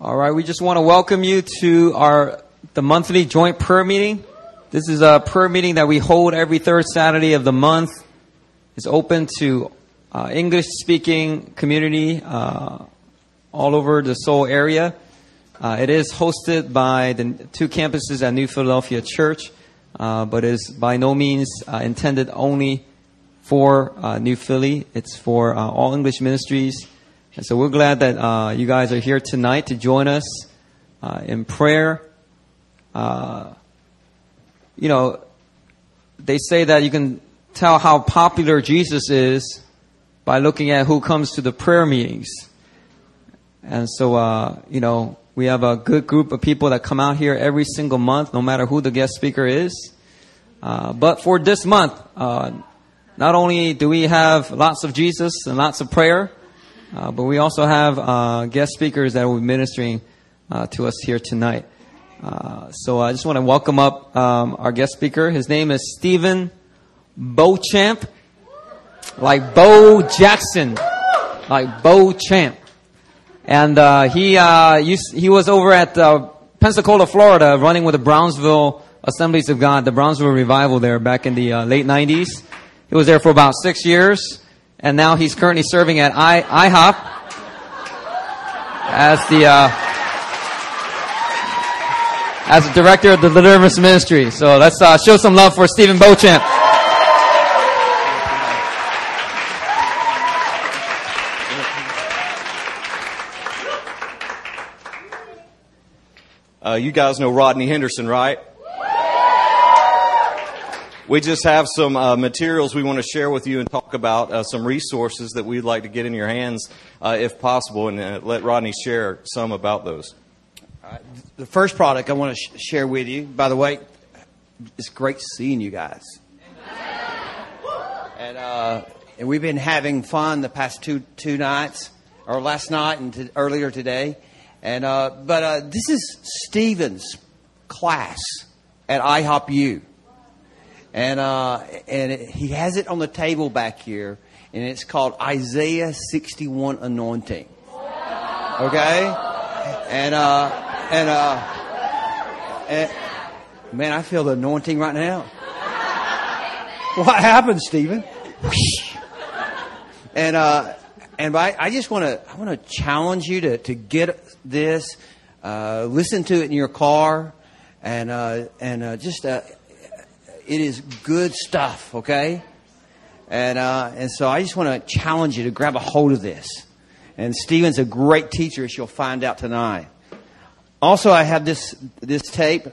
All right, we just want to welcome you to our the monthly joint prayer meeting. This is a prayer meeting that we hold every third Saturday of the month. It's open to uh, English-speaking community uh, all over the Seoul area. Uh, it is hosted by the two campuses at New Philadelphia Church, uh, but is by no means uh, intended only for uh, New Philly. It's for all English ministries. And so we're glad that uh, you guys are here tonight to join us uh, in prayer. Uh, you know, they say that you can tell how popular Jesus is by looking at who comes to the prayer meetings. And so, uh, you know, we have a good group of people that come out here every single month, no matter who the guest speaker is. Uh, but for this month, uh, not only do we have lots of Jesus and lots of prayer, uh, but we also have uh, guest speakers that will be ministering uh, to us here tonight. Uh, so I just want to welcome up um, our guest speaker. His name is Stephen Beauchamp, like Bo Jackson, like Bo Champ. And uh, he uh, used, he was over at Pensacola, Florida, running with the Brownsville Assemblies of God, the Brownsville revival there back in the late 90s. He was there for about six years and now he's currently serving at I, IHOP as the uh, as the director of the Deliverance Ministry. So let's uh, show some love for Stephen Beauchamp. Uh, you guys know Rodney Henderson, right? We just have some uh, materials we want to share with you and talk about uh, some resources that we'd like to get in your hands, uh, if possible, and uh, let Rodney share some about those. the first product I want to sh- share with you, by the way, it's great seeing you guys. And, uh, and we've been having fun the past two two nights, or last night and to, earlier today. And uh, but this is Stephen's class at IHOP U and uh, and it, he has it on the table back here, and it's called Isaiah 61 Anointing. Okay, and uh, and uh, and, man, I feel the anointing right now. What happened, Stephen? and uh, and I, I just want to I want to challenge you to to get this, uh, listen to it in your car, and uh, and uh, just uh, it is good stuff, okay? And, uh, and so I just want to challenge you to grab a hold of this. And Stephen's a great teacher, as you'll find out tonight. Also, I have this, this tape.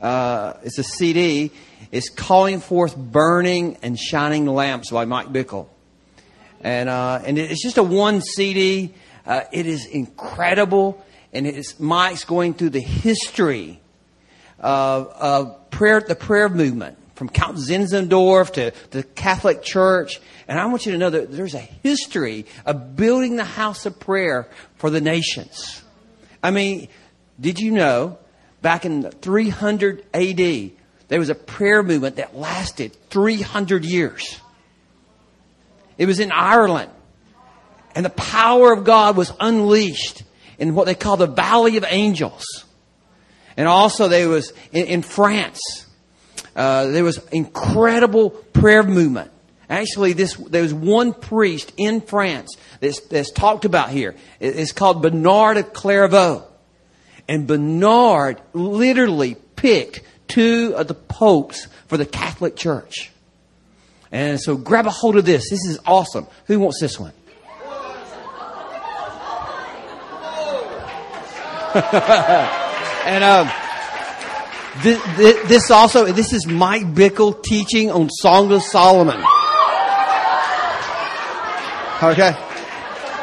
Uh, it's a CD. It's Calling Forth Burning and Shining Lamps by Mike Bickle. And, uh, and it's just a one CD. Uh, it is incredible. And it's Mike's going through the history of, of prayer, the prayer movement from Count Zinzendorf to the Catholic Church. And I want you to know that there's a history of building the house of prayer for the nations. I mean, did you know back in 300 AD, there was a prayer movement that lasted 300 years? It was in Ireland. And the power of God was unleashed in what they call the Valley of Angels. And also there was in, in France uh, there was incredible prayer movement. Actually, this there was one priest in France that's, that's talked about here. It's called Bernard of Clairvaux, and Bernard literally picked two of the popes for the Catholic Church. And so, grab a hold of this. This is awesome. Who wants this one? and um, this, this, also, this is Mike Bickle teaching on Song of Solomon. Okay.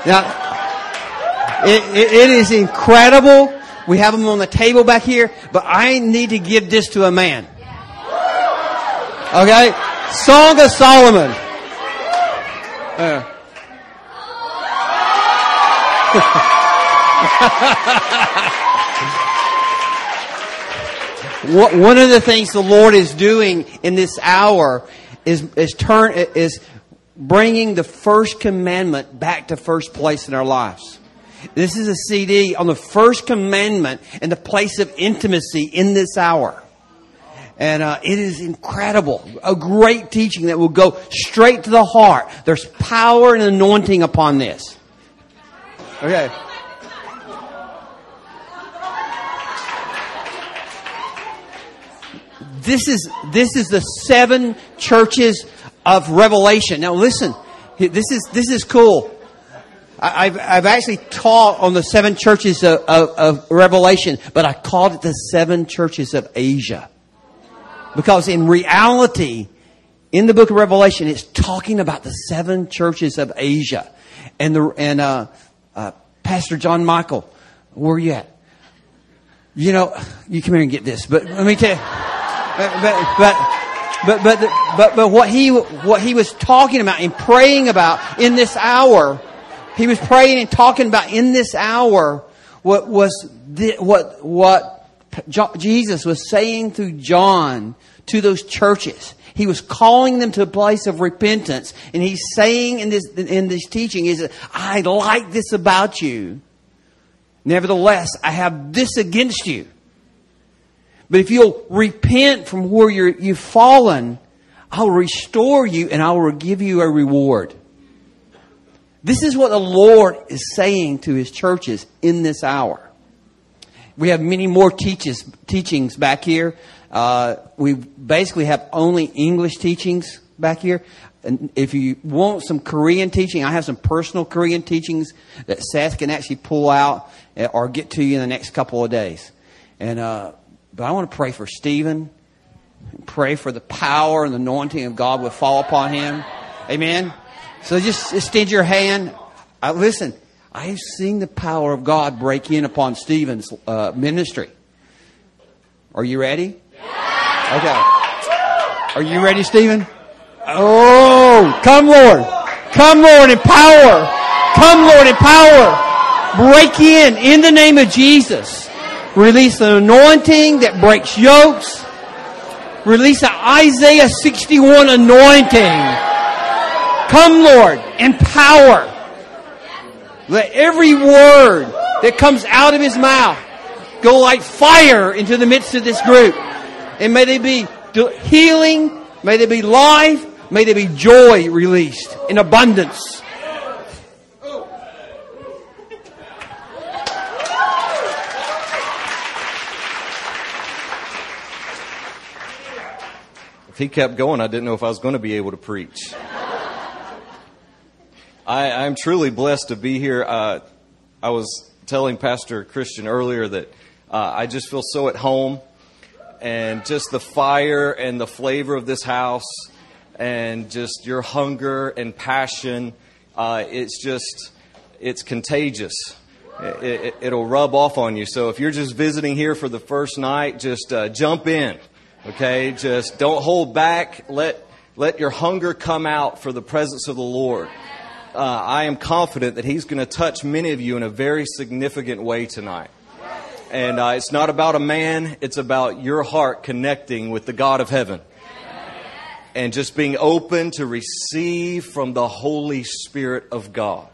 Now, it, it, it is incredible. We have them on the table back here, but I need to give this to a man. Okay? Song of Solomon. Uh. One of the things the Lord is doing in this hour is, is turn, is bringing the first commandment back to first place in our lives. This is a CD on the first commandment and the place of intimacy in this hour. And uh, it is incredible. A great teaching that will go straight to the heart. There's power and anointing upon this. Okay. This is, this is the seven churches of Revelation. Now listen, this is, this is cool. I've, I've actually taught on the seven churches of, of, of Revelation, but I called it the seven churches of Asia. Because in reality, in the book of Revelation, it's talking about the seven churches of Asia. And the, and, uh, uh, Pastor John Michael, where are you at? You know, you come here and get this, but let me tell you, but, but, but, but, but, but, what he, what he was talking about and praying about in this hour, he was praying and talking about in this hour what was the, what, what Jesus was saying through John to those churches. He was calling them to a place of repentance. And he's saying in this, in this teaching is, I like this about you. Nevertheless, I have this against you. But if you'll repent from where you're, you've fallen, I will restore you and I will give you a reward. This is what the Lord is saying to his churches in this hour. We have many more teaches, teachings back here. Uh, we basically have only English teachings back here. And if you want some Korean teaching, I have some personal Korean teachings that Seth can actually pull out or get to you in the next couple of days. And uh, but I want to pray for Stephen. Pray for the power and the anointing of God would fall upon him. Amen. So just, extend your hand. Uh, listen, I've seen the power of God break in upon Stephen's uh, ministry. Are you ready? Okay. Are you ready, Stephen? Oh, come Lord. Come Lord in power. Come Lord in power. Break in in the name of Jesus. Release an anointing that breaks yokes. Release an Isaiah 61 anointing. Come Lord in power. Let every word that comes out of his mouth go like fire into the midst of this group. And may they be healing, may there be life, may there be joy released in abundance. If he kept going, I didn't know if I was going to be able to preach. I, I'm truly blessed to be here. Uh, I was telling Pastor Christian earlier that uh, I just feel so at home, and just the fire and the flavor of this house, and just your hunger and passion. Uh, it's just, it's contagious. It, will it, rub off on you. So if you're just visiting here for the first night, just uh, jump in. Okay, just don't hold back. Let let your hunger come out for the presence of the Lord. Uh, I am confident that He's going to touch many of you in a very significant way tonight. And uh, it's not about a man, it's about your heart connecting with the God of heaven. And just being open to receive from the Holy Spirit of God.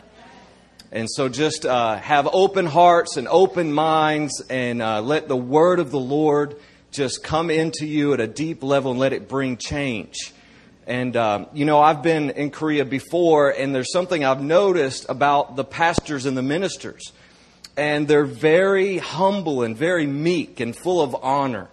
And so just uh, have open hearts and open minds and uh, let the word of the Lord just come into you at a deep level and let it bring change. And, um, you know, I've been in Korea before, and there's something I've noticed about the pastors and the ministers. And they're very humble and very meek and full of honor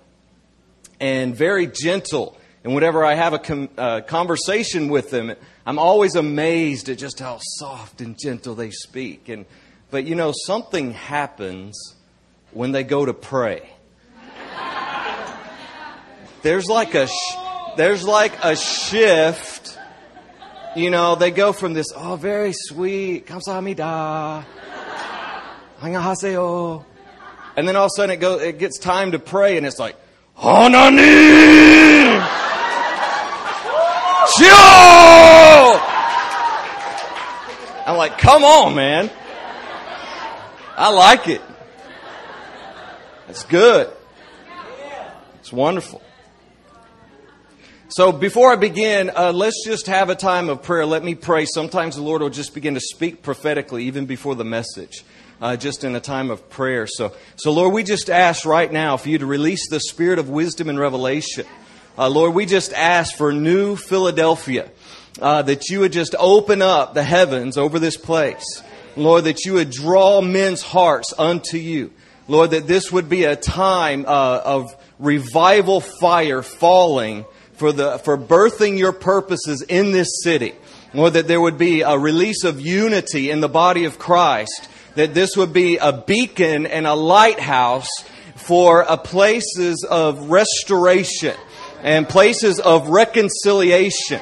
and very gentle. And whenever I have a com- uh, conversation with them, I'm always amazed at just how soft and gentle they speak. And, but, you know, something happens when they go to pray there's like a sh- there's like a shift. You know, they go from this oh very sweet kamsahamnida, hangahaseo, and then all of a sudden it goes it gets time to pray and it's like honani. I'm like, come on, man. I like it. It's good. It's wonderful. So before I begin, uh, let's just have a time of prayer. Let me pray. Sometimes the Lord will just begin to speak prophetically even before the message. uh, just in a time of prayer. So, so Lord, we just ask right now for you to release the spirit of wisdom and revelation. Uh, Lord, we just ask for new Philadelphia, uh, that you would just open up the heavens over this place. Lord, that you would draw men's hearts unto you. Lord, that this would be a time uh, of revival fire falling for, the, for birthing your purposes in this city. Lord, that there would be a release of unity in the body of Christ, that this would be a beacon and a lighthouse for a places of restoration and places of reconciliation.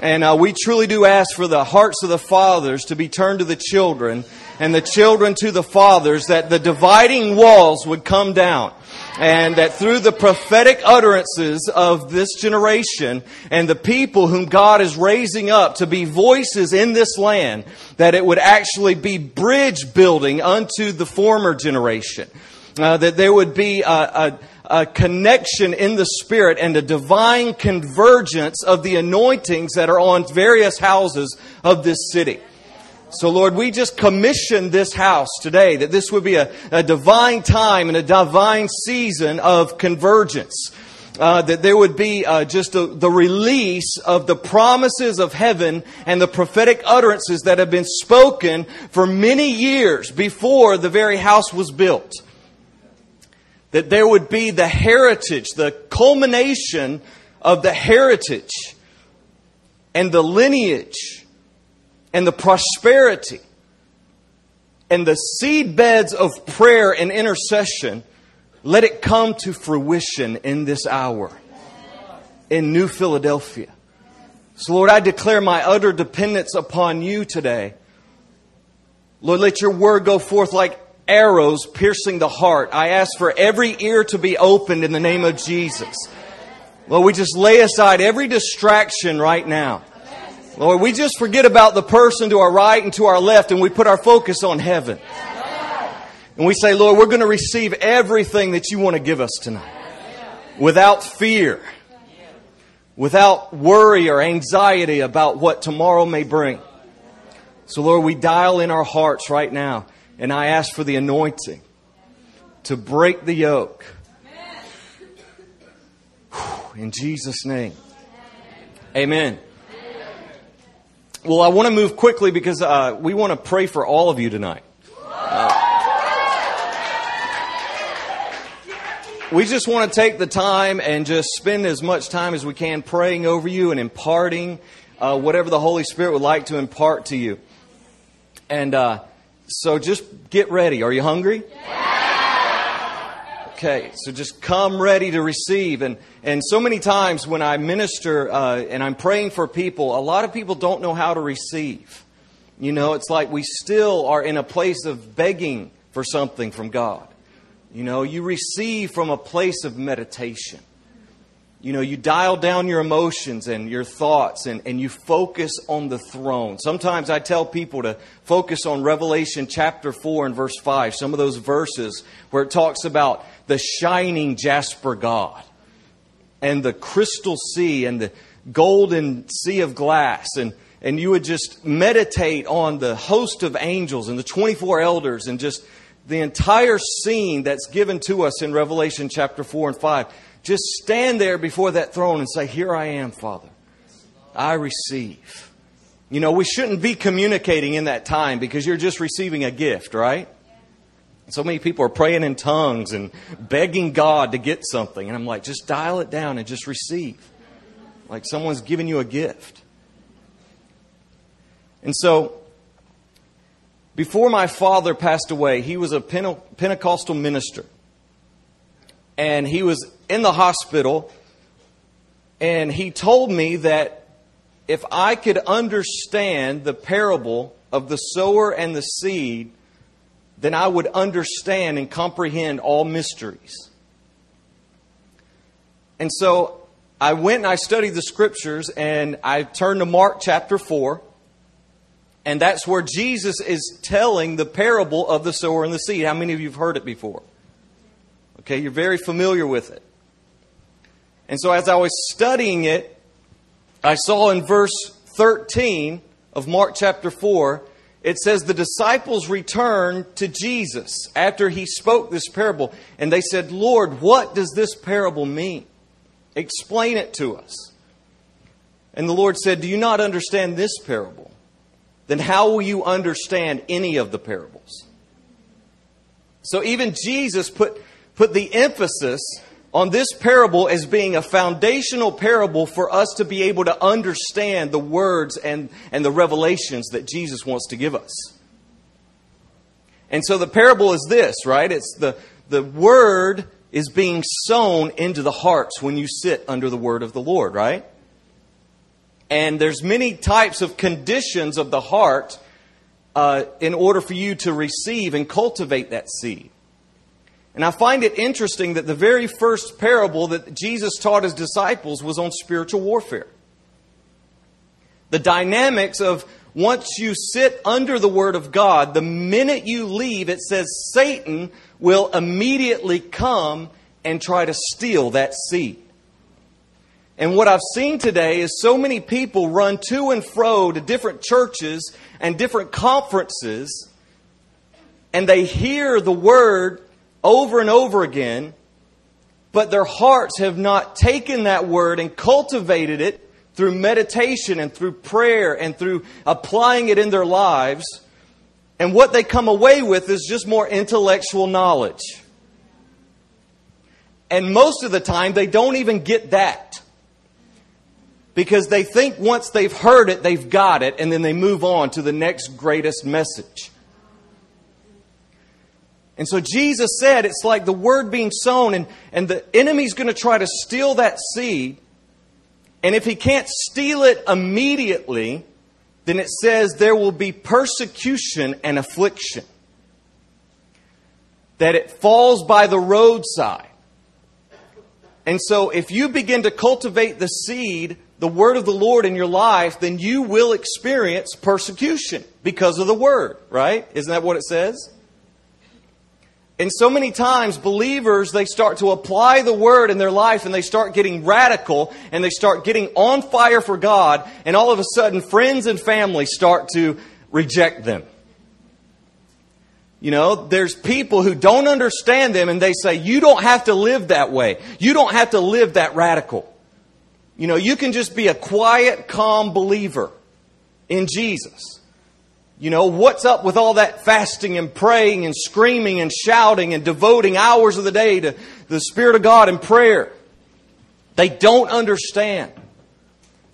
And uh, we truly do ask for the hearts of the fathers to be turned to the children and the children to the fathers, that the dividing walls would come down. And that through the prophetic utterances of this generation and the people whom God is raising up to be voices in this land, that it would actually be bridge building unto the former generation. Uh, that there would be a, a a connection in the Spirit and a divine convergence of the anointings that are on various houses of this city. So, Lord, we just commission this house today that this would be a, a divine time and a divine season of convergence. Uh, that there would be uh, just a, the release of the promises of heaven and the prophetic utterances that have been spoken for many years before the very house was built that there would be the heritage, the culmination of the heritage and the lineage and the prosperity and the seed beds of prayer and intercession, let it come to fruition in this hour in New Philadelphia. So, Lord, I declare my utter dependence upon you today. Lord, let your word go forth like arrows piercing the heart. I ask for every ear to be opened in the name of Jesus. Lord, we just lay aside every distraction right now. Lord, we just forget about the person to our right and to our left and we put our focus on heaven. And we say, Lord, we're going to receive everything that you want to give us tonight without fear, without worry or anxiety about what tomorrow may bring. So, Lord, we dial in our hearts right now and I ask for the anointing to break the yoke. In Jesus' name. Amen. Well, I want to move quickly because uh, we want to pray for all of you tonight. Uh, we just want to take the time and just spend as much time as we can praying over you and imparting uh, whatever the Holy Spirit would like to impart to you. And uh, so just get ready. Are you hungry? Okay, so just come ready to receive. And, and so many times when I minister uh, and I'm praying for people, a lot of people don't know how to receive. You know, it's like we still are in a place of begging for something from God. You know, you receive from a place of meditation you know, you dial down your emotions and your thoughts and, and you focus on the throne. Sometimes I tell people to focus on Revelation chapter 4 and verse 5, some of those verses where it talks about the shining jasper God and the crystal sea and the golden sea of glass. And, and you would just meditate on the host of angels and the 24 elders and just the entire scene that's given to us in Revelation chapter 4 and 5 just stand there before that throne and say, Here I am, Father. I receive. You know, we shouldn't be communicating in that time because you're just receiving a gift, right? So many people are praying in tongues and begging God to get something. And I'm like, just dial it down and just receive. Like someone's giving you a gift. And so, before my father passed away, he was a Pentecostal minister. And he was in the hospital, and he told me that if I could understand the parable of the sower and the seed, then I would understand and comprehend all mysteries. And so I went and I studied the scriptures and I turned to Mark chapter 4. And that's where Jesus is telling the parable of the sower and the seed. How many of you have heard it before? Okay, you're very familiar with it. And so as I was studying it, I saw in verse 13 of Mark chapter 4, it says the disciples returned to Jesus after he spoke this parable, and they said, Lord, what does this parable mean? Explain it to us. And the Lord said, Do you not understand this parable? Then how will you understand any of the parables? So even Jesus put, put the emphasis on this parable as being a foundational parable for us to be able to understand the words and, and the revelations that Jesus wants to give us. And so the parable is this, right? It's the, the word is being sown into the hearts when you sit under the word of the Lord, right? And there's many types of conditions of the heart uh, in order for you to receive and cultivate that seed. And I find it interesting that the very first parable that Jesus taught his disciples was on spiritual warfare. The dynamics of once you sit under the Word of God, the minute you leave, it says Satan will immediately come and try to steal that seed. And what I've seen today is so many people run to and fro to different churches and different conferences, and they hear the Word over and over again, but their hearts have not taken that word and cultivated it through meditation and through prayer and through applying it in their lives. And what they come away with is just more intellectual knowledge. And most of the time, they don't even get that. Because they think once they've heard it, they've got it, and then they move on to the next greatest message. And so Jesus said it's like the word being sown, and, and the enemy's going to try to steal that seed. And if he can't steal it immediately, then it says there will be persecution and affliction. That it falls by the roadside. And so if you begin to cultivate the seed, the word of the Lord in your life, then you will experience persecution because of the word, right? Isn't that what it says? And so many times, believers, they start to apply the word in their life and they start getting radical and they start getting on fire for God, and all of a sudden, friends and family start to reject them. You know, there's people who don't understand them and they say, You don't have to live that way. You don't have to live that radical. You know, you can just be a quiet, calm believer in Jesus. You know, what's up with all that fasting and praying and screaming and shouting and devoting hours of the day to the Spirit of God and prayer? They don't understand.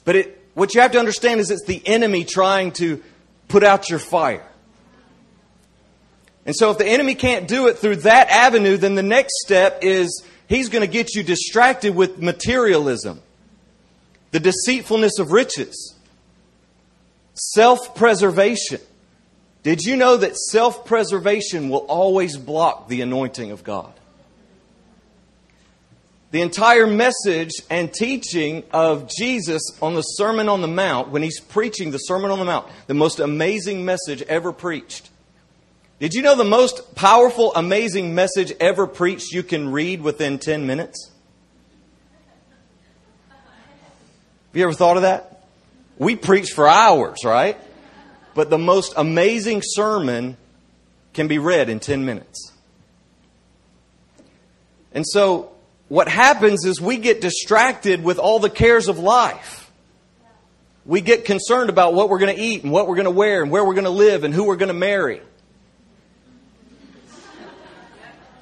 But it, what you have to understand is it's the enemy trying to put out your fire. And so if the enemy can't do it through that avenue, then the next step is he's going to get you distracted with materialism, the deceitfulness of riches, self preservation. Did you know that self preservation will always block the anointing of God? The entire message and teaching of Jesus on the Sermon on the Mount, when he's preaching the Sermon on the Mount, the most amazing message ever preached. Did you know the most powerful, amazing message ever preached you can read within 10 minutes? Have you ever thought of that? We preach for hours, right? But the most amazing sermon can be read in 10 minutes. And so, what happens is we get distracted with all the cares of life. We get concerned about what we're going to eat and what we're going to wear and where we're going to live and who we're going to marry.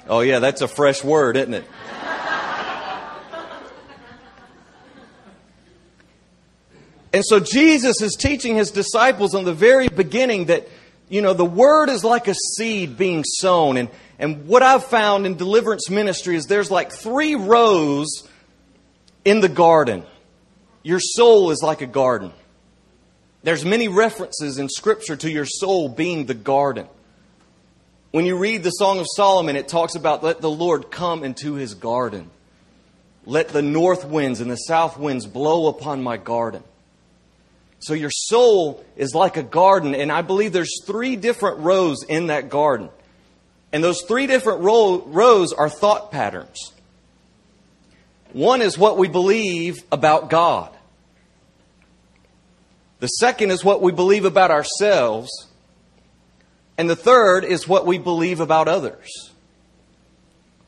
Oh, yeah, that's a fresh word, isn't it? And so Jesus is teaching his disciples on the very beginning that, you know, the word is like a seed being sown. And, and what I've found in deliverance ministry is there's like three rows in the garden. Your soul is like a garden. There's many references in scripture to your soul being the garden. When you read the Song of Solomon, it talks about let the Lord come into his garden. Let the north winds and the south winds blow upon my garden. So your soul is like a garden, and I believe there's three different rows in that garden. And those three different row, rows are thought patterns. One is what we believe about God. The second is what we believe about ourselves. And the third is what we believe about others.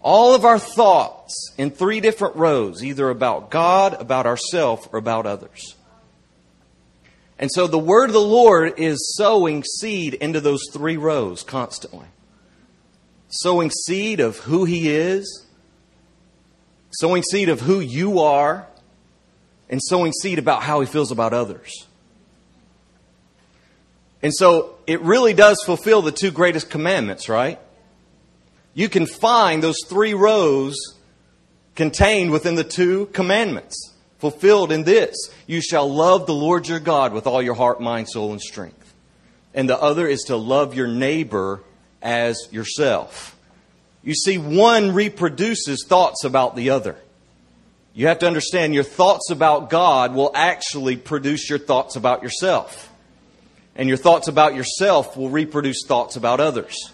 All of our thoughts in three different rows, either about God, about ourselves, or about others. And so the word of the Lord is sowing seed into those three rows constantly. Sowing seed of who He is, sowing seed of who you are, and sowing seed about how He feels about others. And so it really does fulfill the two greatest commandments, right? You can find those three rows contained within the two commandments, fulfilled in this You shall love the Lord your God with all your heart, mind, soul, and strength. And the other is to love your neighbor as yourself. You see, one reproduces thoughts about the other. You have to understand your thoughts about God will actually produce your thoughts about yourself. And your thoughts about yourself will reproduce thoughts about others.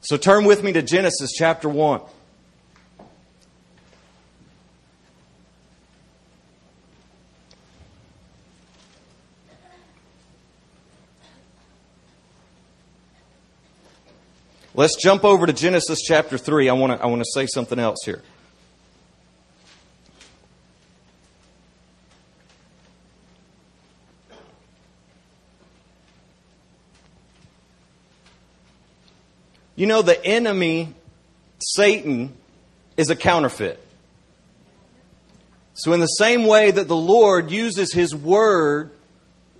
So turn with me to Genesis chapter 1. Let's jump over to Genesis chapter 3. I want to I want to say something else here. You know, the enemy, Satan, is a counterfeit. So, in the same way that the Lord uses His Word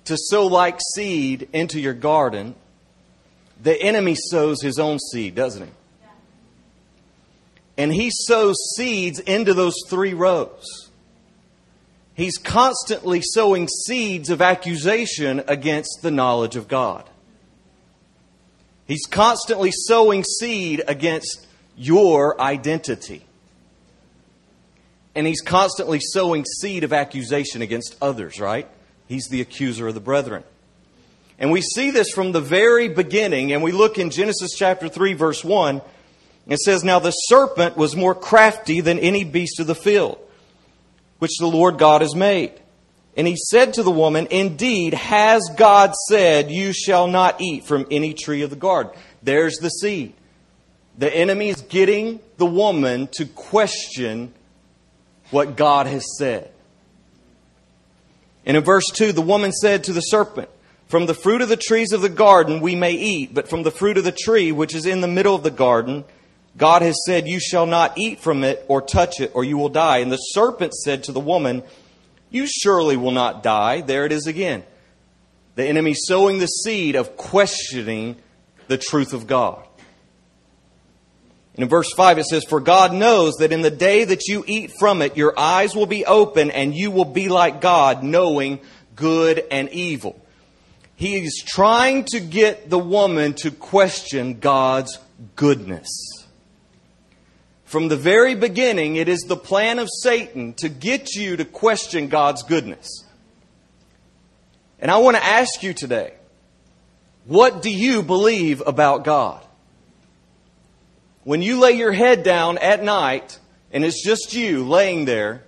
to sow like seed into your garden, the enemy sows his own seed, doesn't he? And he sows seeds into those three rows. He's constantly sowing seeds of accusation against the knowledge of God. He's constantly sowing seed against your identity. And he's constantly sowing seed of accusation against others, right? He's the accuser of the brethren. And we see this from the very beginning, and we look in Genesis chapter 3, verse 1. It says, Now the serpent was more crafty than any beast of the field, which the Lord God has made. And he said to the woman, Indeed, has God said, You shall not eat from any tree of the garden? There's the seed. The enemy is getting the woman to question what God has said. And in verse 2, the woman said to the serpent, From the fruit of the trees of the garden we may eat, but from the fruit of the tree which is in the middle of the garden, God has said, You shall not eat from it or touch it, or you will die. And the serpent said to the woman, you surely will not die. There it is again. The enemy sowing the seed of questioning the truth of God. And in verse 5 it says, For God knows that in the day that you eat from it, your eyes will be open and you will be like God, knowing good and evil. He is trying to get the woman to question God's goodness. From the very beginning, it is the plan of Satan to get you to question God's goodness. And I want to ask you today what do you believe about God? When you lay your head down at night and it's just you laying there,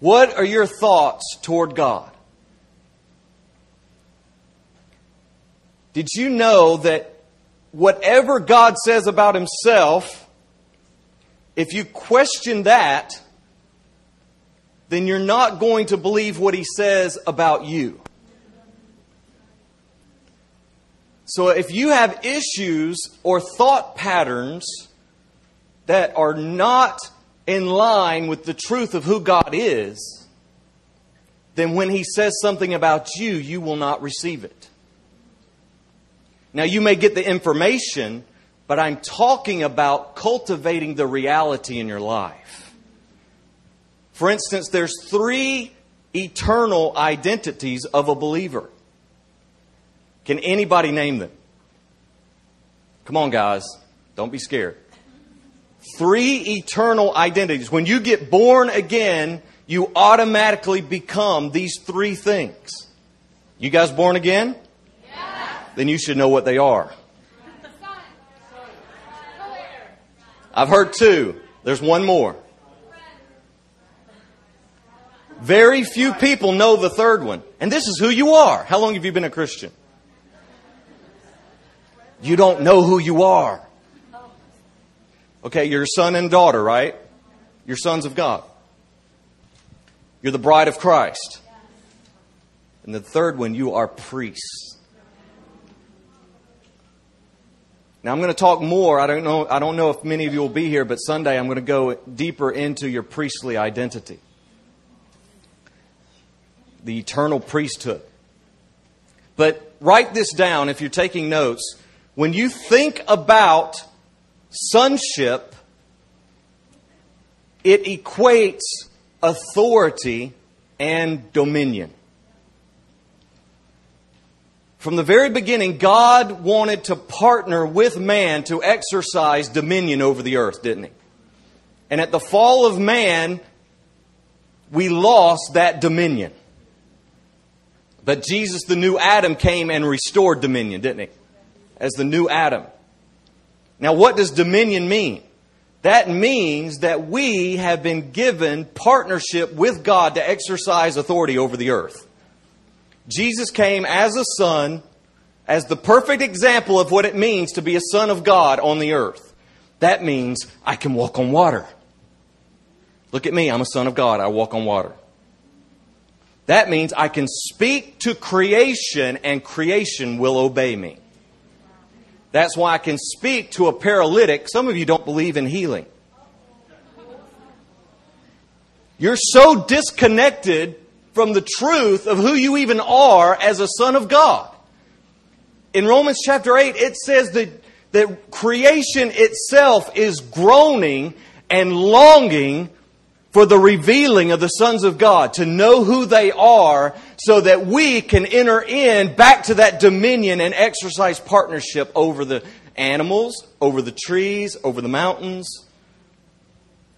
what are your thoughts toward God? Did you know that whatever God says about Himself, if you question that, then you're not going to believe what he says about you. So if you have issues or thought patterns that are not in line with the truth of who God is, then when he says something about you, you will not receive it. Now, you may get the information, but I'm talking about cultivating the reality in your life. For instance, there's three eternal identities of a believer. Can anybody name them? Come on, guys. Don't be scared. Three eternal identities. When you get born again, you automatically become these three things. You guys born again? Then you should know what they are. I've heard two. There's one more. Very few people know the third one. And this is who you are. How long have you been a Christian? You don't know who you are. Okay, you're son and daughter, right? You're sons of God. You're the bride of Christ. And the third one, you are priests. Now I'm going to talk more. I don't know I don't know if many of you will be here, but Sunday I'm going to go deeper into your priestly identity. The eternal priesthood. But write this down if you're taking notes. When you think about sonship, it equates authority and dominion. From the very beginning, God wanted to partner with man to exercise dominion over the earth, didn't He? And at the fall of man, we lost that dominion. But Jesus, the new Adam, came and restored dominion, didn't He? As the new Adam. Now, what does dominion mean? That means that we have been given partnership with God to exercise authority over the earth. Jesus came as a son, as the perfect example of what it means to be a son of God on the earth. That means I can walk on water. Look at me, I'm a son of God, I walk on water. That means I can speak to creation and creation will obey me. That's why I can speak to a paralytic. Some of you don't believe in healing. You're so disconnected from the truth of who you even are as a son of God. In Romans chapter 8, it says that, that creation itself is groaning and longing for the revealing of the sons of God, to know who they are so that we can enter in back to that dominion and exercise partnership over the animals, over the trees, over the mountains.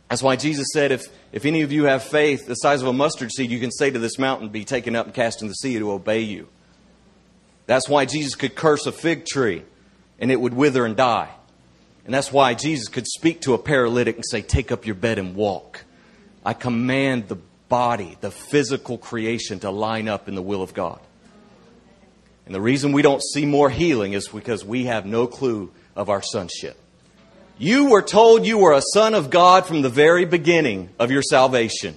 That's why Jesus said, if, if any of you have faith the size of a mustard seed, you can say to this mountain, Be taken up and cast in the sea to obey you. That's why Jesus could curse a fig tree and it would wither and die. And that's why Jesus could speak to a paralytic and say, Take up your bed and walk. I command the body, the physical creation, to line up in the will of God. And the reason we don't see more healing is because we have no clue of our sonship. You were told you were a son of God from the very beginning of your salvation,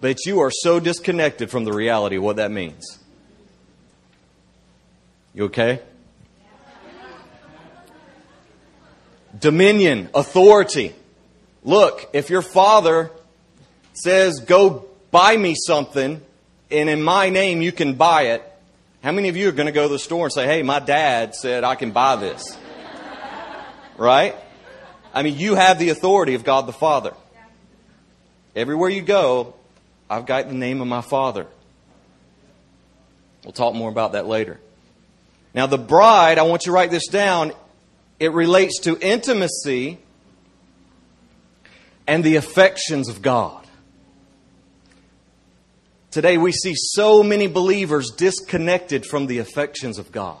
but you are so disconnected from the reality of what that means. You okay? Dominion, authority. Look, if your father says, Go buy me something, and in my name you can buy it, how many of you are going to go to the store and say, Hey, my dad said I can buy this? Right? I mean, you have the authority of God the Father. Everywhere you go, I've got the name of my Father. We'll talk more about that later. Now, the bride, I want you to write this down. It relates to intimacy and the affections of God. Today, we see so many believers disconnected from the affections of God.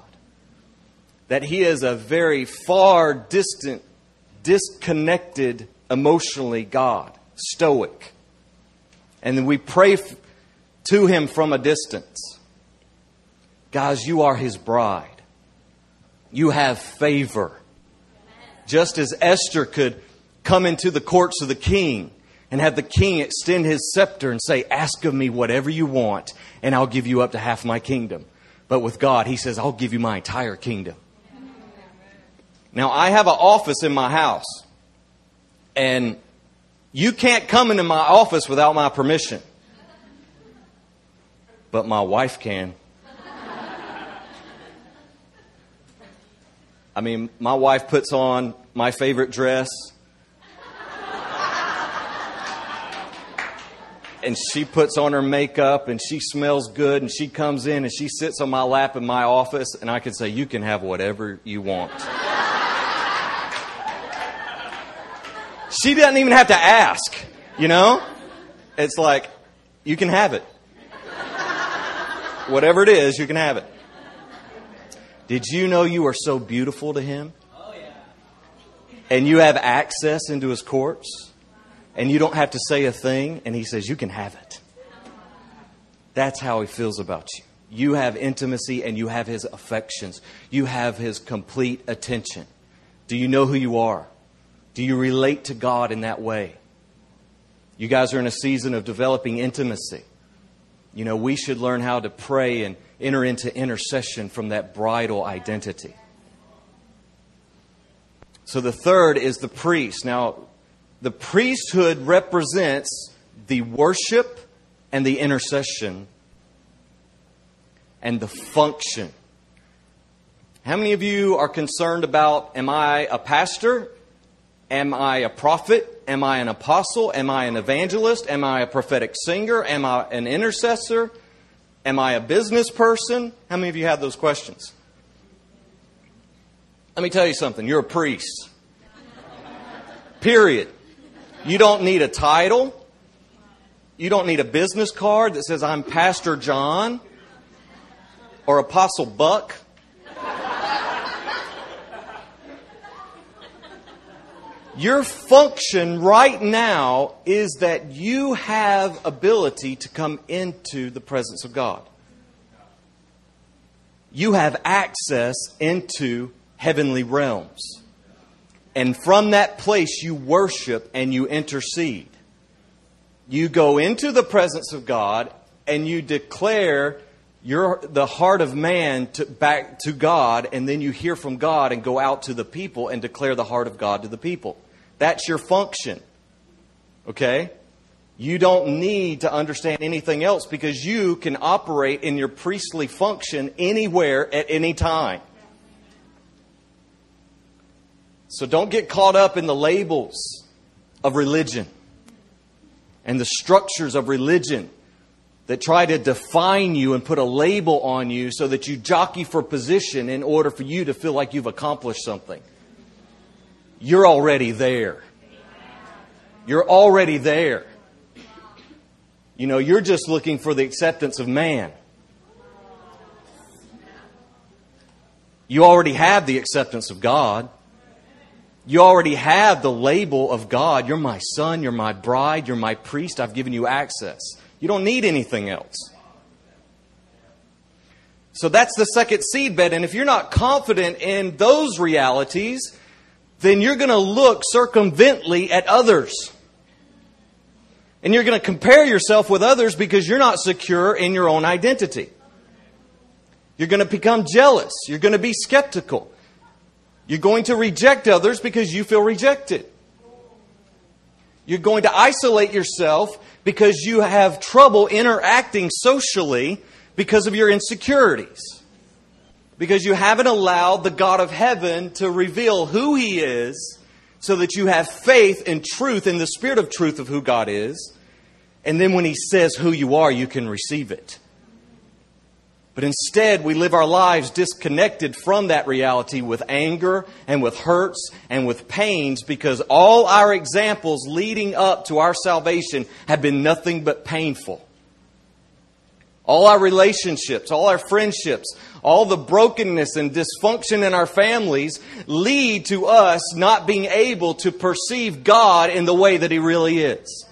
That He is a very far distant, disconnected emotionally God, stoic. And we pray to Him from a distance. Guys, you are His bride. You have favor. Just as Esther could come into the courts of the king and have the king extend his scepter and say, Ask of me whatever you want, and I'll give you up to half my kingdom. But with God, he says, I'll give you my entire kingdom. Now, I have an office in my house, and you can't come into my office without my permission. But my wife can. I mean, my wife puts on my favorite dress and she puts on her makeup and she smells good and she comes in and she sits on my lap in my office and I can say, You can have whatever you want. She doesn't even have to ask, you know? It's like, You can have it. Whatever it is, you can have it. Did you know you are so beautiful to him? Oh, and you have access into his courts? and you don't have to say a thing, and he says, You can have it. That's how he feels about you. you have intimacy and you have His affections. You have His complete attention. Do you know who you are? Do you relate to God in that way? You guys are in a season of developing intimacy. You know, we should learn how to pray and enter into intercession from that bridal identity. So the third is the priest. Now, the priesthood represents the worship and the intercession and the function. How many of you are concerned about am I a pastor? Am I a prophet? Am I an apostle? Am I an evangelist? Am I a prophetic singer? Am I an intercessor? Am I a business person? How many of you have those questions? Let me tell you something. You're a priest. Period. You don't need a title. You don't need a business card that says, I'm Pastor John or Apostle Buck. Your function right now is that you have ability to come into the presence of God. You have access into heavenly realms. And from that place, you worship and you intercede. You go into the presence of God and you declare your, the heart of man to, back to God, and then you hear from God and go out to the people and declare the heart of God to the people. That's your function. Okay? You don't need to understand anything else because you can operate in your priestly function anywhere at any time. So don't get caught up in the labels of religion and the structures of religion that try to define you and put a label on you so that you jockey for position in order for you to feel like you've accomplished something. You're already there. You're already there. You know, you're just looking for the acceptance of man. You already have the acceptance of God. You already have the label of God. You're my son, you're my bride, you're my priest. I've given you access. You don't need anything else. So that's the second seedbed. And if you're not confident in those realities, then you're going to look circumvently at others. And you're going to compare yourself with others because you're not secure in your own identity. You're going to become jealous. You're going to be skeptical. You're going to reject others because you feel rejected. You're going to isolate yourself because you have trouble interacting socially because of your insecurities because you haven't allowed the God of heaven to reveal who He is so that you have faith and truth in the spirit of truth of who God is. And then when He says who you are, you can receive it. But instead, we live our lives disconnected from that reality with anger and with hurts and with pains because all our examples leading up to our salvation have been nothing but painful. All our relationships, all our friendships, all the brokenness and dysfunction in our families lead to us not being able to perceive God in the way that He really is.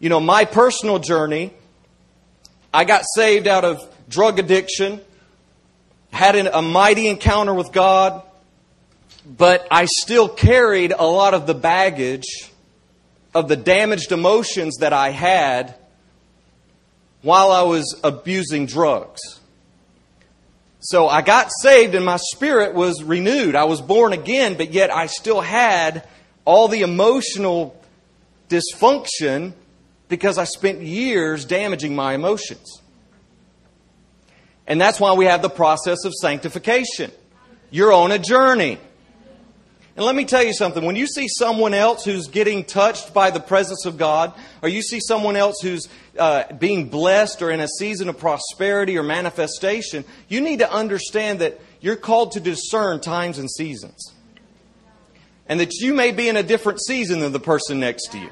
You know, my personal journey, I got saved out of drug addiction, had a mighty encounter with God, but I still carried a lot of the baggage of the damaged emotions that I had while I was abusing drugs. So I got saved and my spirit was renewed. I was born again, but yet I still had all the emotional dysfunction because I spent years damaging my emotions. And that's why we have the process of sanctification. You're on a journey. And let me tell you something. When you see someone else who's getting touched by the presence of God, or you see someone else who's uh, being blessed or in a season of prosperity or manifestation, you need to understand that you're called to discern times and seasons. And that you may be in a different season than the person next to you.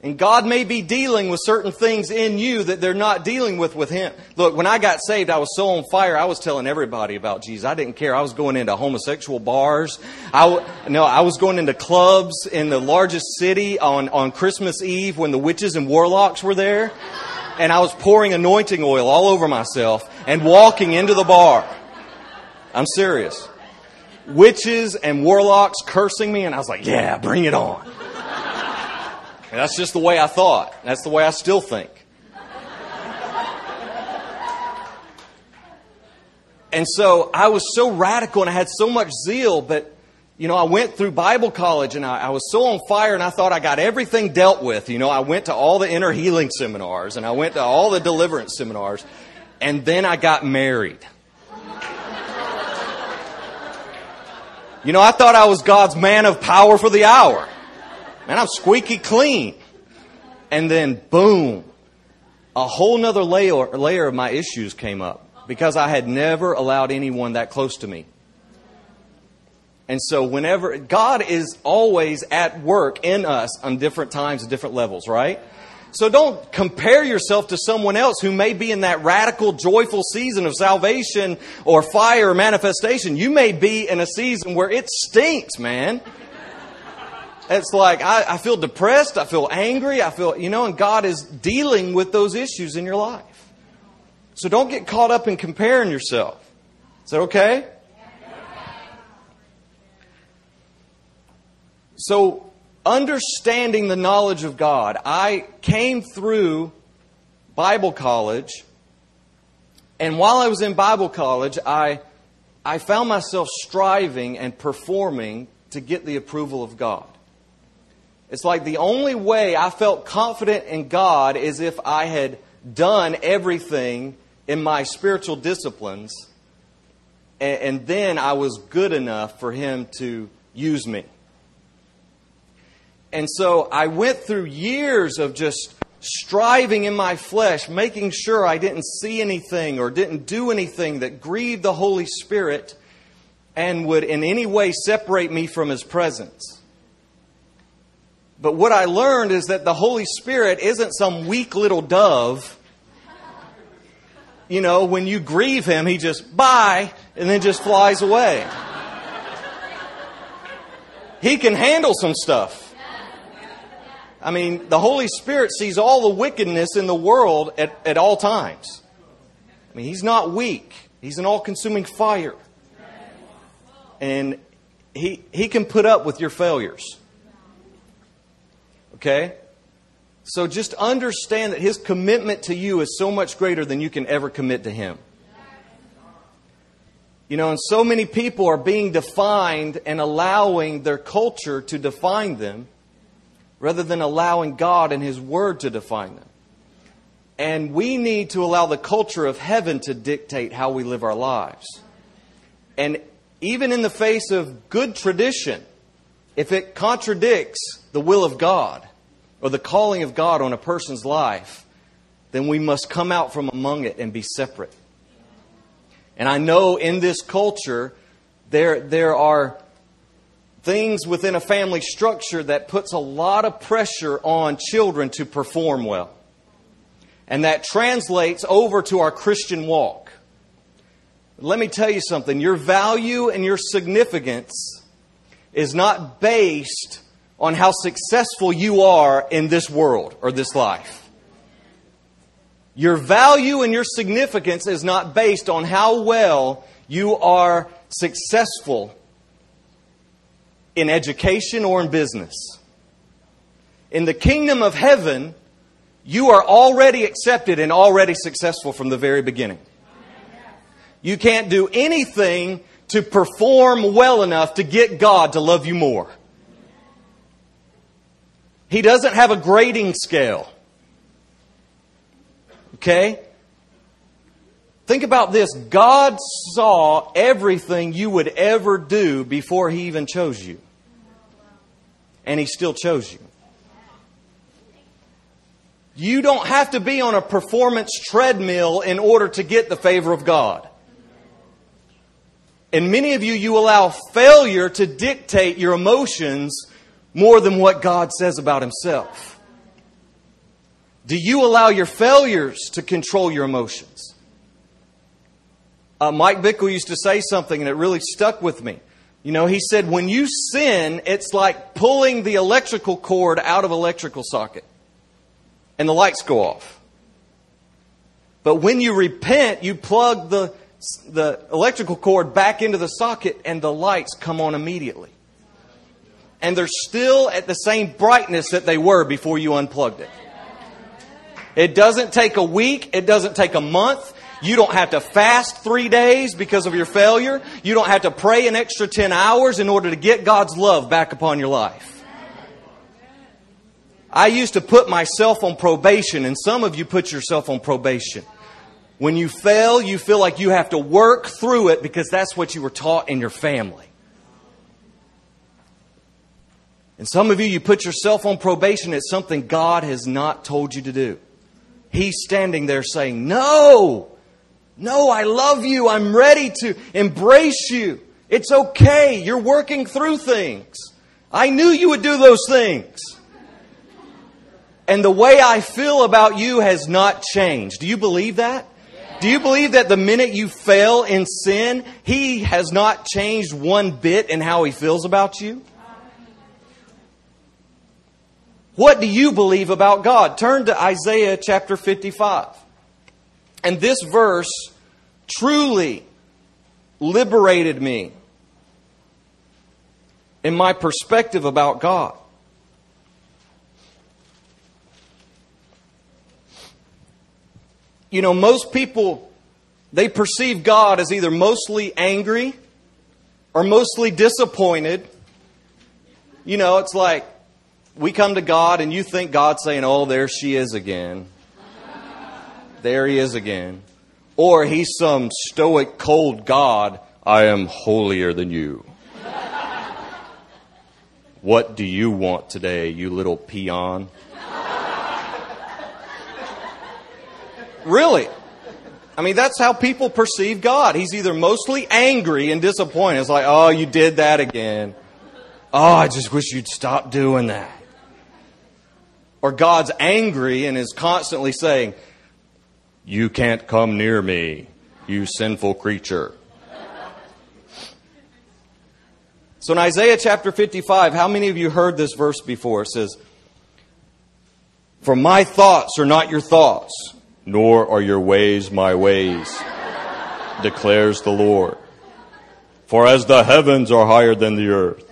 And God may be dealing with certain things in you that they're not dealing with with Him. Look, when I got saved, I was so on fire. I was telling everybody about Jesus. I didn't care. I was going into homosexual bars. I, no, I was going into clubs in the largest city on, on Christmas Eve when the witches and warlocks were there. and I was pouring anointing oil all over myself and walking into the bar. I'm serious. Witches and warlocks cursing me, and I was like, yeah, bring it on. And that's just the way I thought. That's the way I still think. And so I was so radical and I had so much zeal, but you know, I went through Bible college and I, I, was so on fire and I thought I got everything dealt with. You know, I went to all the inner healing seminars and I went to all the deliverance seminars and then I got married. You know, I thought I was God's man of power for the hour. Man, I'm squeaky clean. And then boom, a whole nother layer, layer of my issues came up because I had never allowed anyone that close to me. And so whenever, God is always at work in us on different times and different levels, right? So don't compare yourself to someone else who may be in that radical, joyful season of salvation or fire manifestation. You may be in a season where it stinks, man. It's like, I, I feel depressed, I feel angry, I feel, you know, and God is dealing with those issues in your life. So don't get caught up in comparing yourself. Is that okay? So, understanding the knowledge of God, I came through Bible college, and while I was in Bible college, I, I found myself striving and performing to get the approval of God. It's like the only way I felt confident in God is if I had done everything in my spiritual disciplines, and, and then I was good enough for Him to use me. And so I went through years of just striving in my flesh, making sure I didn't see anything or didn't do anything that grieved the Holy Spirit and would in any way separate me from His presence. But what I learned is that the Holy Spirit isn't some weak little dove you know, when you grieve him, he just, bye, and then just flies away. He can handle some stuff. I mean, the Holy Spirit sees all the wickedness in the world at, at all times. I mean, he's not weak. He's an all consuming fire. And he, he can put up with your failures. Okay? So just understand that his commitment to you is so much greater than you can ever commit to him. You know, and so many people are being defined and allowing their culture to define them rather than allowing God and his word to define them. And we need to allow the culture of heaven to dictate how we live our lives. And even in the face of good tradition, if it contradicts the will of God, or the calling of God on a person's life, then we must come out from among it and be separate. And I know in this culture, there, there are things within a family structure that puts a lot of pressure on children to perform well. And that translates over to our Christian walk. Let me tell you something your value and your significance is not based on how successful you are in this world or this life. Your value and your significance is not based on how well you are successful in education or in business. In the kingdom of heaven, you are already accepted and already successful from the very beginning. You can't do anything to perform well enough to get God to love you more. He doesn't have a grading scale. Okay? Think about this. God saw everything you would ever do before He even chose you. And He still chose you. You don't have to be on a performance treadmill in order to get the favor of God. And many of you, you allow failure to dictate your emotions more than what God says about Himself? Do you allow your failures to control your emotions? Uh, Mike Bickle used to say something and it really stuck with me. You know, he said, when you sin, it's like pulling the electrical cord out of electrical socket and the lights go off. But when you repent, you plug the, the electrical cord back into the socket and the lights come on immediately. And they're still at the same brightness that they were before you unplugged it. It doesn't take a week. It doesn't take a month. You don't have to fast three days because of your failure. You don't have to pray an extra 10 hours in order to get God's love back upon your life. I used to put myself on probation, and some of you put yourself on probation. When you fail, you feel like you have to work through it because that's what you were taught in your family. And some of you, you put yourself on probation. It's something God has not told you to do. He's standing there saying, No, no, I love you. I'm ready to embrace you. It's okay. You're working through things. I knew you would do those things. And the way I feel about you has not changed. Do you believe that? Do you believe that the minute you fail in sin, He has not changed one bit in how He feels about you? What do you believe about God? Turn to Isaiah chapter 55. And this verse truly liberated me in my perspective about God. You know, most people, they perceive God as either mostly angry or mostly disappointed. You know, it's like we come to God and you think God's saying, oh, there she is again. There he is again. Or he's some stoic, cold God. I am holier than you. What do you want today, you little peon? Really. I mean, that's how people perceive God. He's either mostly angry and disappointed. It's like, oh, you did that again. Oh, I just wish you'd stop doing that. Or God's angry and is constantly saying, You can't come near me, you sinful creature. So in Isaiah chapter 55, how many of you heard this verse before? It says, For my thoughts are not your thoughts nor are your ways my ways, declares the Lord. For as the heavens are higher than the earth,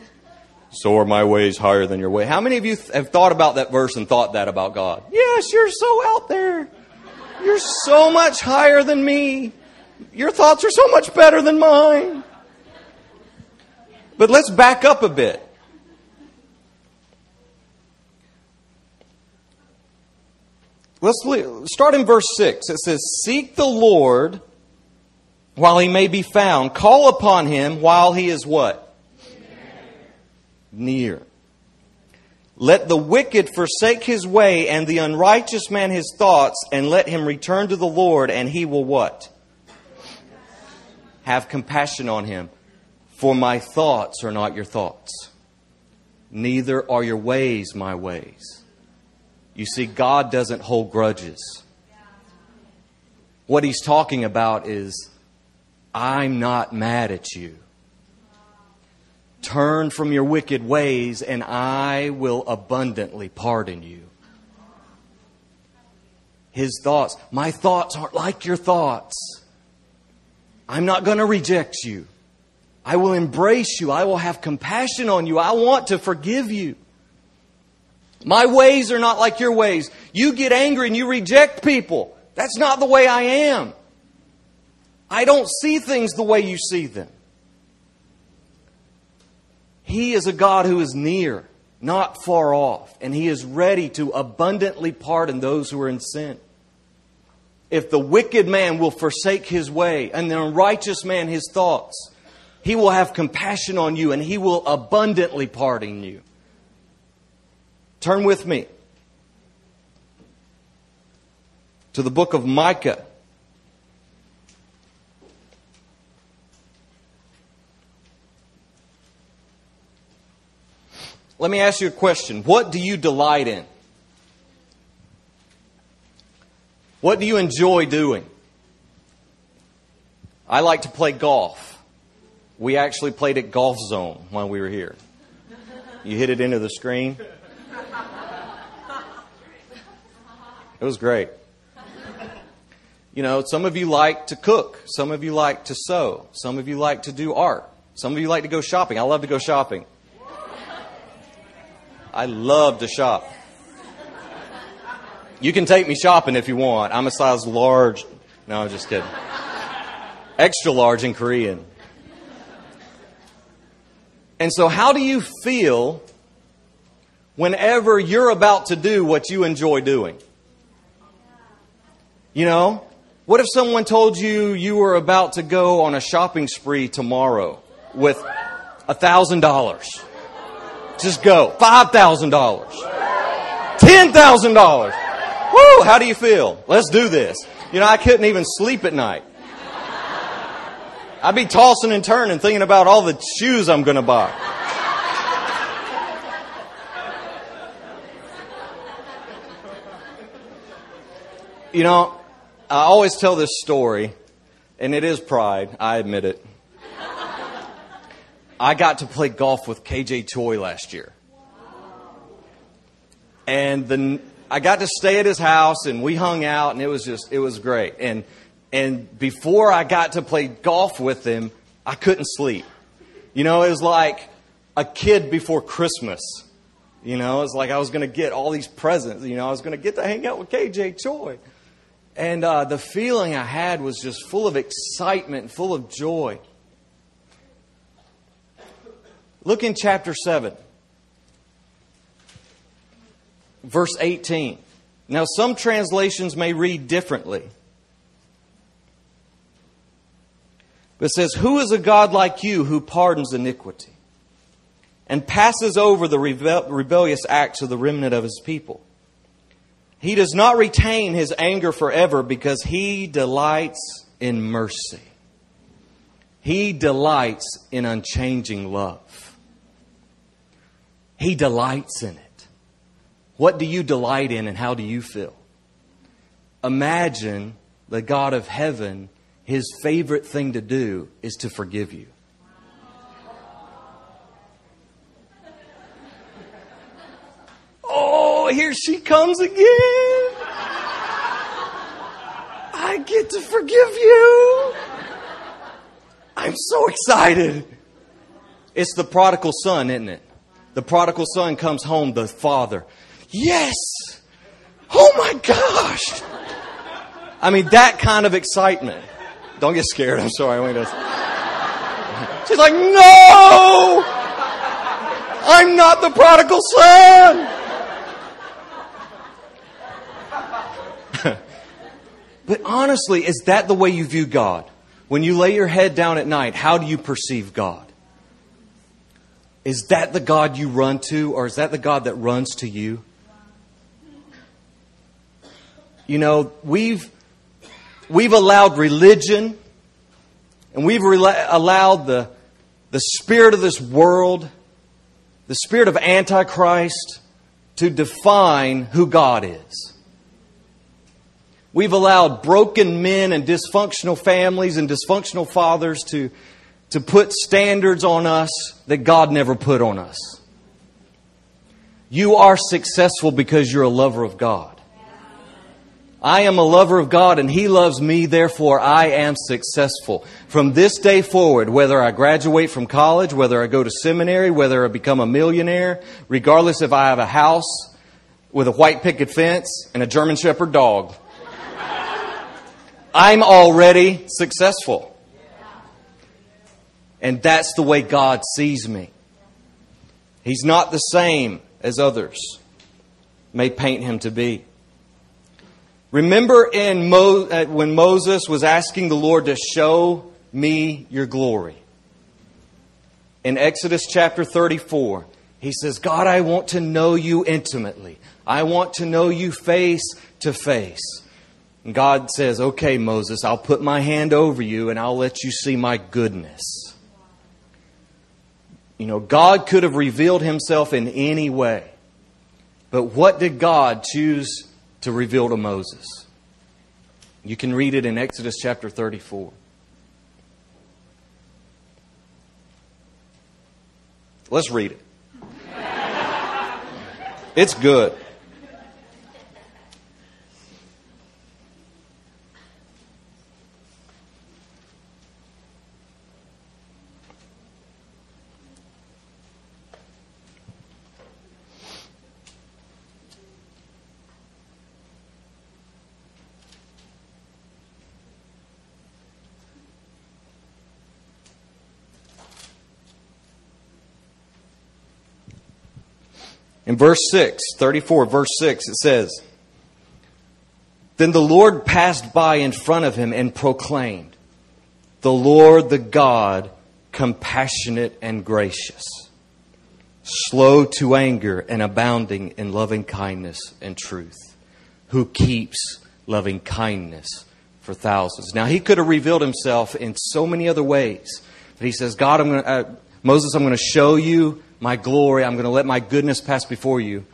so are my ways higher than your way. How many of you have thought about that verse and thought that about God? Yes, you're so out there. You're so much higher than me. Your thoughts are so much better than mine. But let's back up a bit. Let's start in verse 6. It says, Seek the Lord while he may be found. Call upon him while he is what? Near. Let the wicked forsake his way and the unrighteous man his thoughts, and let him return to the Lord, and he will what? Have compassion on him. For my thoughts are not your thoughts, neither are your ways my ways. You see, God doesn't hold grudges. What he's talking about is, I'm not mad at you. Turn from your wicked ways, and I will abundantly pardon you. His thoughts, my thoughts aren't like your thoughts. I'm not going to reject you. I will embrace you. I will have compassion on you. I want to forgive you. My ways are not like your ways. You get angry and you reject people. That's not the way I am. I don't see things the way you see them. He is a God who is near, not far off, and He is ready to abundantly pardon those who are in sin. If the wicked man will forsake his way and the unrighteous man his thoughts, He will have compassion on you and He will abundantly pardon you. Turn with me to the book of Micah. Let me ask you a question. What do you delight in? What do you enjoy doing? I like to play golf. We actually played at Golf Zone while we were here. You hit it into the screen. It was great. You know, some of you like to cook. Some of you like to sew. Some of you like to do art. Some of you like to go shopping. I love to go shopping. I love to shop. You can take me shopping if you want. I'm a size large. No, I'm just kidding. Extra large in Korean. And so, how do you feel whenever you're about to do what you enjoy doing? You know, what if someone told you you were about to go on a shopping spree tomorrow with a thousand dollars? Just go. Five thousand dollars. Ten thousand dollars. Woo! How do you feel? Let's do this. You know, I couldn't even sleep at night. I'd be tossing and turning thinking about all the shoes I'm going to buy. You know, I always tell this story, and it is pride, I admit it. I got to play golf with KJ Choi last year. And the, I got to stay at his house and we hung out and it was just, it was great. And, and before I got to play golf with him, I couldn't sleep. You know, it was like a kid before Christmas. You know, it's like I was going to get all these presents. You know, I was going to get to hang out with KJ Choi. And uh, the feeling I had was just full of excitement, full of joy. Look in chapter 7, verse 18. Now, some translations may read differently. But it says, Who is a God like you who pardons iniquity and passes over the rebel- rebellious acts of the remnant of his people? He does not retain his anger forever because he delights in mercy. He delights in unchanging love. He delights in it. What do you delight in and how do you feel? Imagine the God of heaven, his favorite thing to do is to forgive you. Oh, here she comes again. I get to forgive you. I'm so excited. It's the prodigal son, isn't it? The prodigal son comes home, the father. Yes! Oh my gosh! I mean, that kind of excitement. Don't get scared. I'm sorry. Wait a She's like, no! I'm not the prodigal son! But honestly, is that the way you view God? When you lay your head down at night, how do you perceive God? Is that the God you run to, or is that the God that runs to you? You know, we've, we've allowed religion and we've allowed the, the spirit of this world, the spirit of Antichrist, to define who God is. We've allowed broken men and dysfunctional families and dysfunctional fathers to, to put standards on us that God never put on us. You are successful because you're a lover of God. I am a lover of God and He loves me, therefore I am successful. From this day forward, whether I graduate from college, whether I go to seminary, whether I become a millionaire, regardless if I have a house with a white picket fence and a German Shepherd dog, I'm already successful. And that's the way God sees me. He's not the same as others may paint him to be. Remember in Mo- uh, when Moses was asking the Lord to show me your glory. In Exodus chapter 34, he says, God, I want to know you intimately. I want to know you face to face. And God says, Okay, Moses, I'll put my hand over you and I'll let you see my goodness. You know, God could have revealed himself in any way. But what did God choose to reveal to Moses? You can read it in Exodus chapter 34. Let's read it. It's good. Verse 6, 34, verse 6, it says, Then the Lord passed by in front of him and proclaimed, The Lord, the God, compassionate and gracious, slow to anger and abounding in loving kindness and truth, who keeps loving kindness for thousands. Now, he could have revealed himself in so many other ways. But he says, God, I'm going to, uh, Moses, I'm going to show you my glory. I'm going to let my goodness pass before you.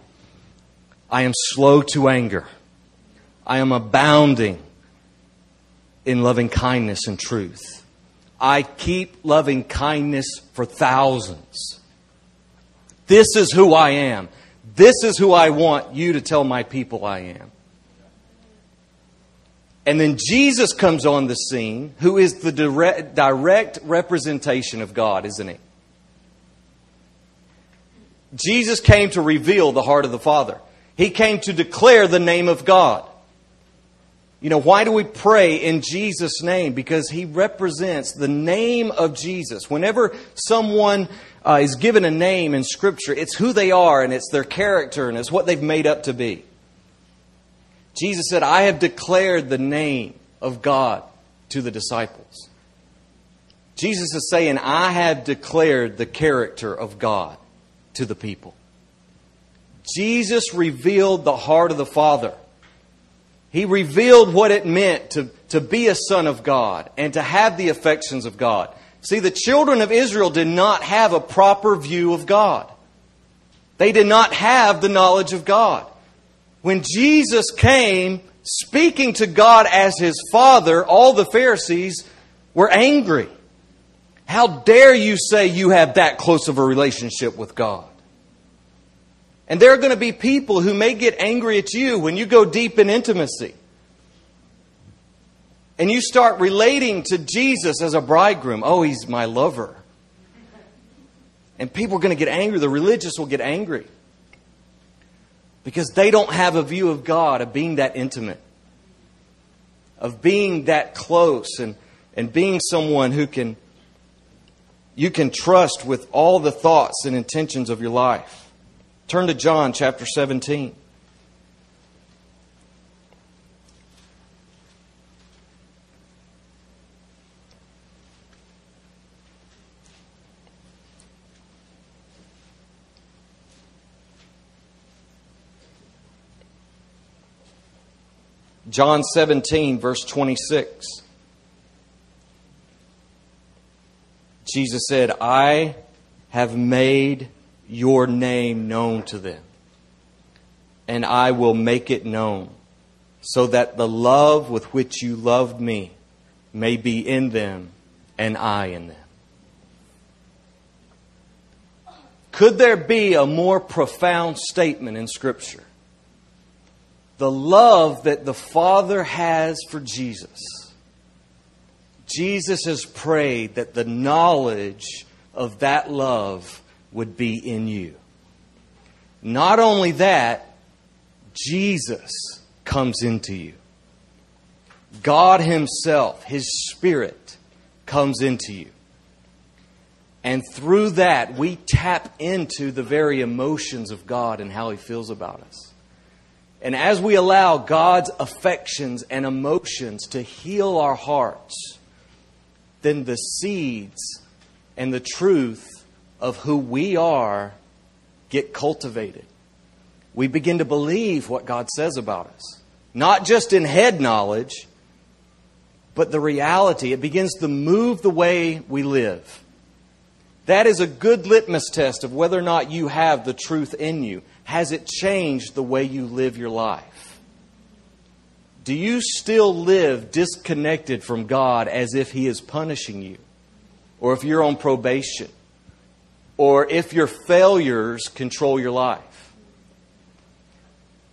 I am slow to anger. I am abounding in loving kindness and truth. I keep loving kindness for thousands. This is who I am. This is who I want you to tell my people I am. And then Jesus comes on the scene, who is the direct, direct representation of God, isn't he? Jesus came to reveal the heart of the Father. He came to declare the name of God. You know, why do we pray in Jesus' name? Because He represents the name of Jesus. Whenever someone uh, is given a name in Scripture, it's who they are and it's their character and it's what they've made up to be. Jesus said, I have declared the name of God to the disciples. Jesus is saying, I have declared the character of God to the people. Jesus revealed the heart of the Father. He revealed what it meant to, to be a son of God and to have the affections of God. See, the children of Israel did not have a proper view of God. They did not have the knowledge of God. When Jesus came speaking to God as his Father, all the Pharisees were angry. How dare you say you have that close of a relationship with God? And there are going to be people who may get angry at you when you go deep in intimacy. And you start relating to Jesus as a bridegroom. Oh, he's my lover. And people are going to get angry. The religious will get angry. Because they don't have a view of God, of being that intimate, of being that close, and, and being someone who can you can trust with all the thoughts and intentions of your life. Turn to John chapter 17. John 17, verse 26. Jesus said, I have made your name known to them, and I will make it known, so that the love with which you loved me may be in them and I in them. Could there be a more profound statement in Scripture? The love that the Father has for Jesus Jesus has prayed that the knowledge of that love would be in you. Not only that, Jesus comes into you. God Himself, His Spirit, comes into you. And through that, we tap into the very emotions of God and how He feels about us. And as we allow God's affections and emotions to heal our hearts, then the seeds and the truth of who we are get cultivated. We begin to believe what God says about us. Not just in head knowledge, but the reality. It begins to move the way we live. That is a good litmus test of whether or not you have the truth in you. Has it changed the way you live your life? Do you still live disconnected from God as if He is punishing you? Or if you're on probation? Or if your failures control your life?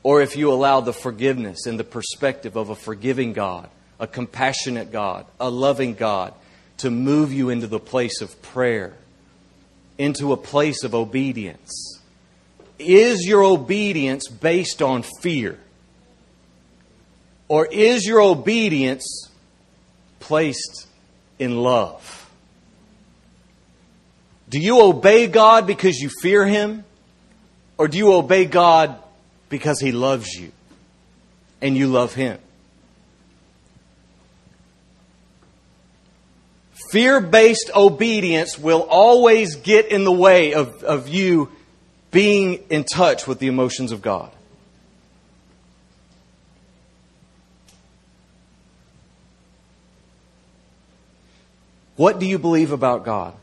Or if you allow the forgiveness and the perspective of a forgiving God, a compassionate God, a loving God to move you into the place of prayer, into a place of obedience? Is your obedience based on fear? Or is your obedience placed in love? Do you obey God because you fear Him? Or do you obey God because He loves you and you love Him? Fear based obedience will always get in the way of, of you being in touch with the emotions of God. What do you believe about God?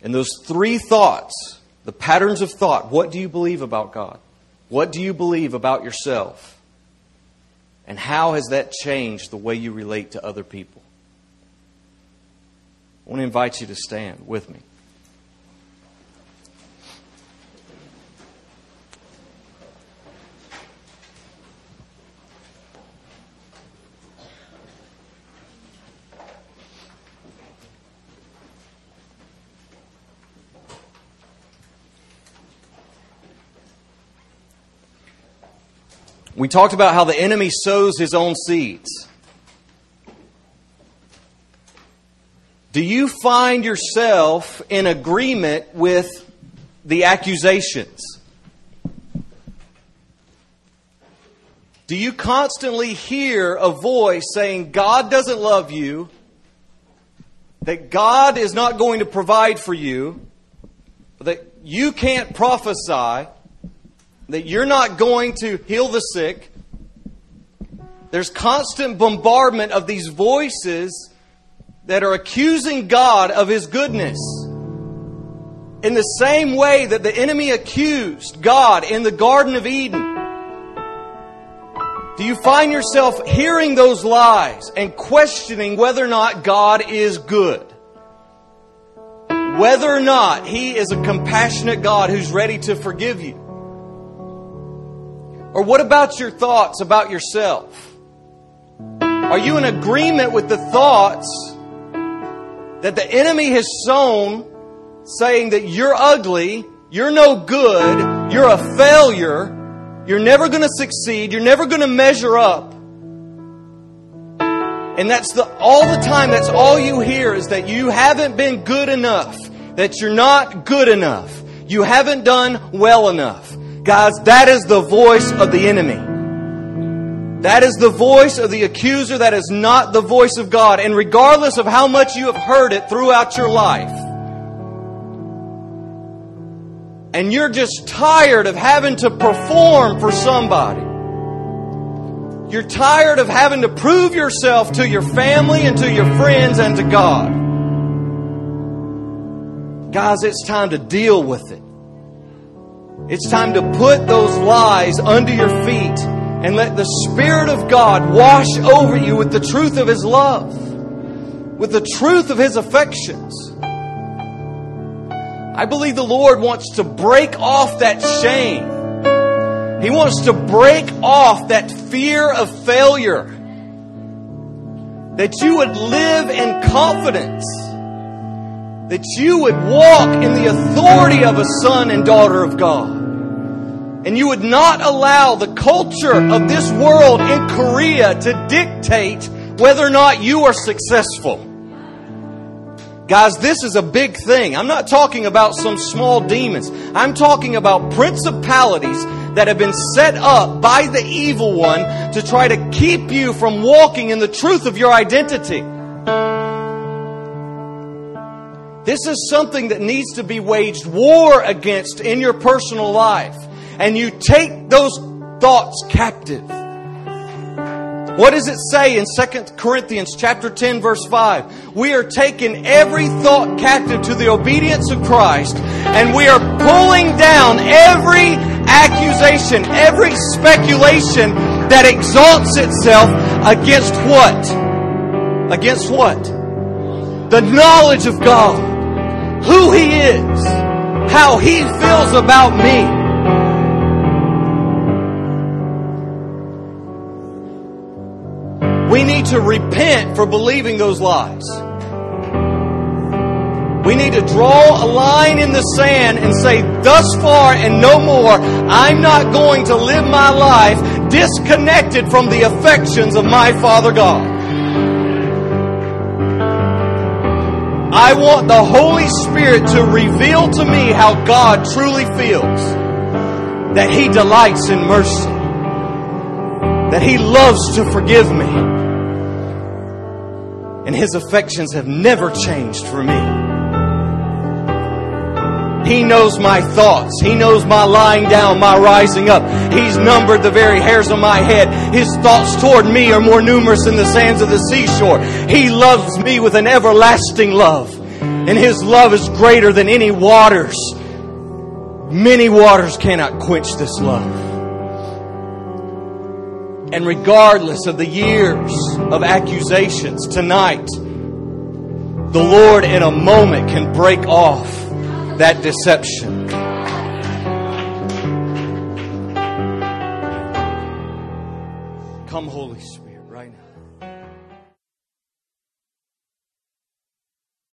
And those three thoughts, the patterns of thought, what do you believe about God? What do you believe about yourself? And how has that changed the way you relate to other people? I want to invite you to stand with me. We talked about how the enemy sows his own seeds. Do you find yourself in agreement with the accusations? Do you constantly hear a voice saying, God doesn't love you, that God is not going to provide for you, that you can't prophesy, that you're not going to heal the sick? There's constant bombardment of these voices that are accusing God of His goodness. In the same way that the enemy accused God in the Garden of Eden. Do you find yourself hearing those lies and questioning whether or not God is good? Whether or not He is a compassionate God who's ready to forgive you? Or what about your thoughts about yourself? Are you in agreement with the thoughts that the enemy has sown saying that you're ugly, you're no good, you're a failure, you're never going to succeed, you're never going to measure up. And that's the all the time that's all you hear is that you haven't been good enough, that you're not good enough. You haven't done well enough. Guys, that is the voice of the enemy. That is the voice of the accuser. That is not the voice of God. And regardless of how much you have heard it throughout your life, and you're just tired of having to perform for somebody, you're tired of having to prove yourself to your family and to your friends and to God. Guys, it's time to deal with it. It's time to put those lies under your feet and let the Spirit of God wash over you with the truth of His love, with the truth of His affections. I believe the Lord wants to break off that shame. He wants to break off that fear of failure. That you would live in confidence. That you would walk in the authority of a son and daughter of God. And you would not allow the culture of this world in Korea to dictate whether or not you are successful. Guys, this is a big thing. I'm not talking about some small demons. I'm talking about principalities that have been set up by the evil one to try to keep you from walking in the truth of your identity. This is something that needs to be waged war against in your personal life and you take those thoughts captive. What does it say in 2 Corinthians chapter 10 verse 5? We are taking every thought captive to the obedience of Christ and we are pulling down every accusation, every speculation that exalts itself against what? Against what? The knowledge of God. Who He is. How He feels about me. To repent for believing those lies. We need to draw a line in the sand and say, thus far and no more, I'm not going to live my life disconnected from the affections of my Father God. I want the Holy Spirit to reveal to me how God truly feels. that He delights in mercy, that He loves to forgive me, and His affections have never changed for me. He knows my thoughts. He knows my lying down, my rising up. He's numbered the very hairs on my head. His thoughts toward me are more numerous than the sands of the seashore. He loves me with an everlasting love. And His love is greater than any waters. Many waters cannot quench this love. And regardless of the years of accusations, tonight, the Lord in a moment can break off that deception.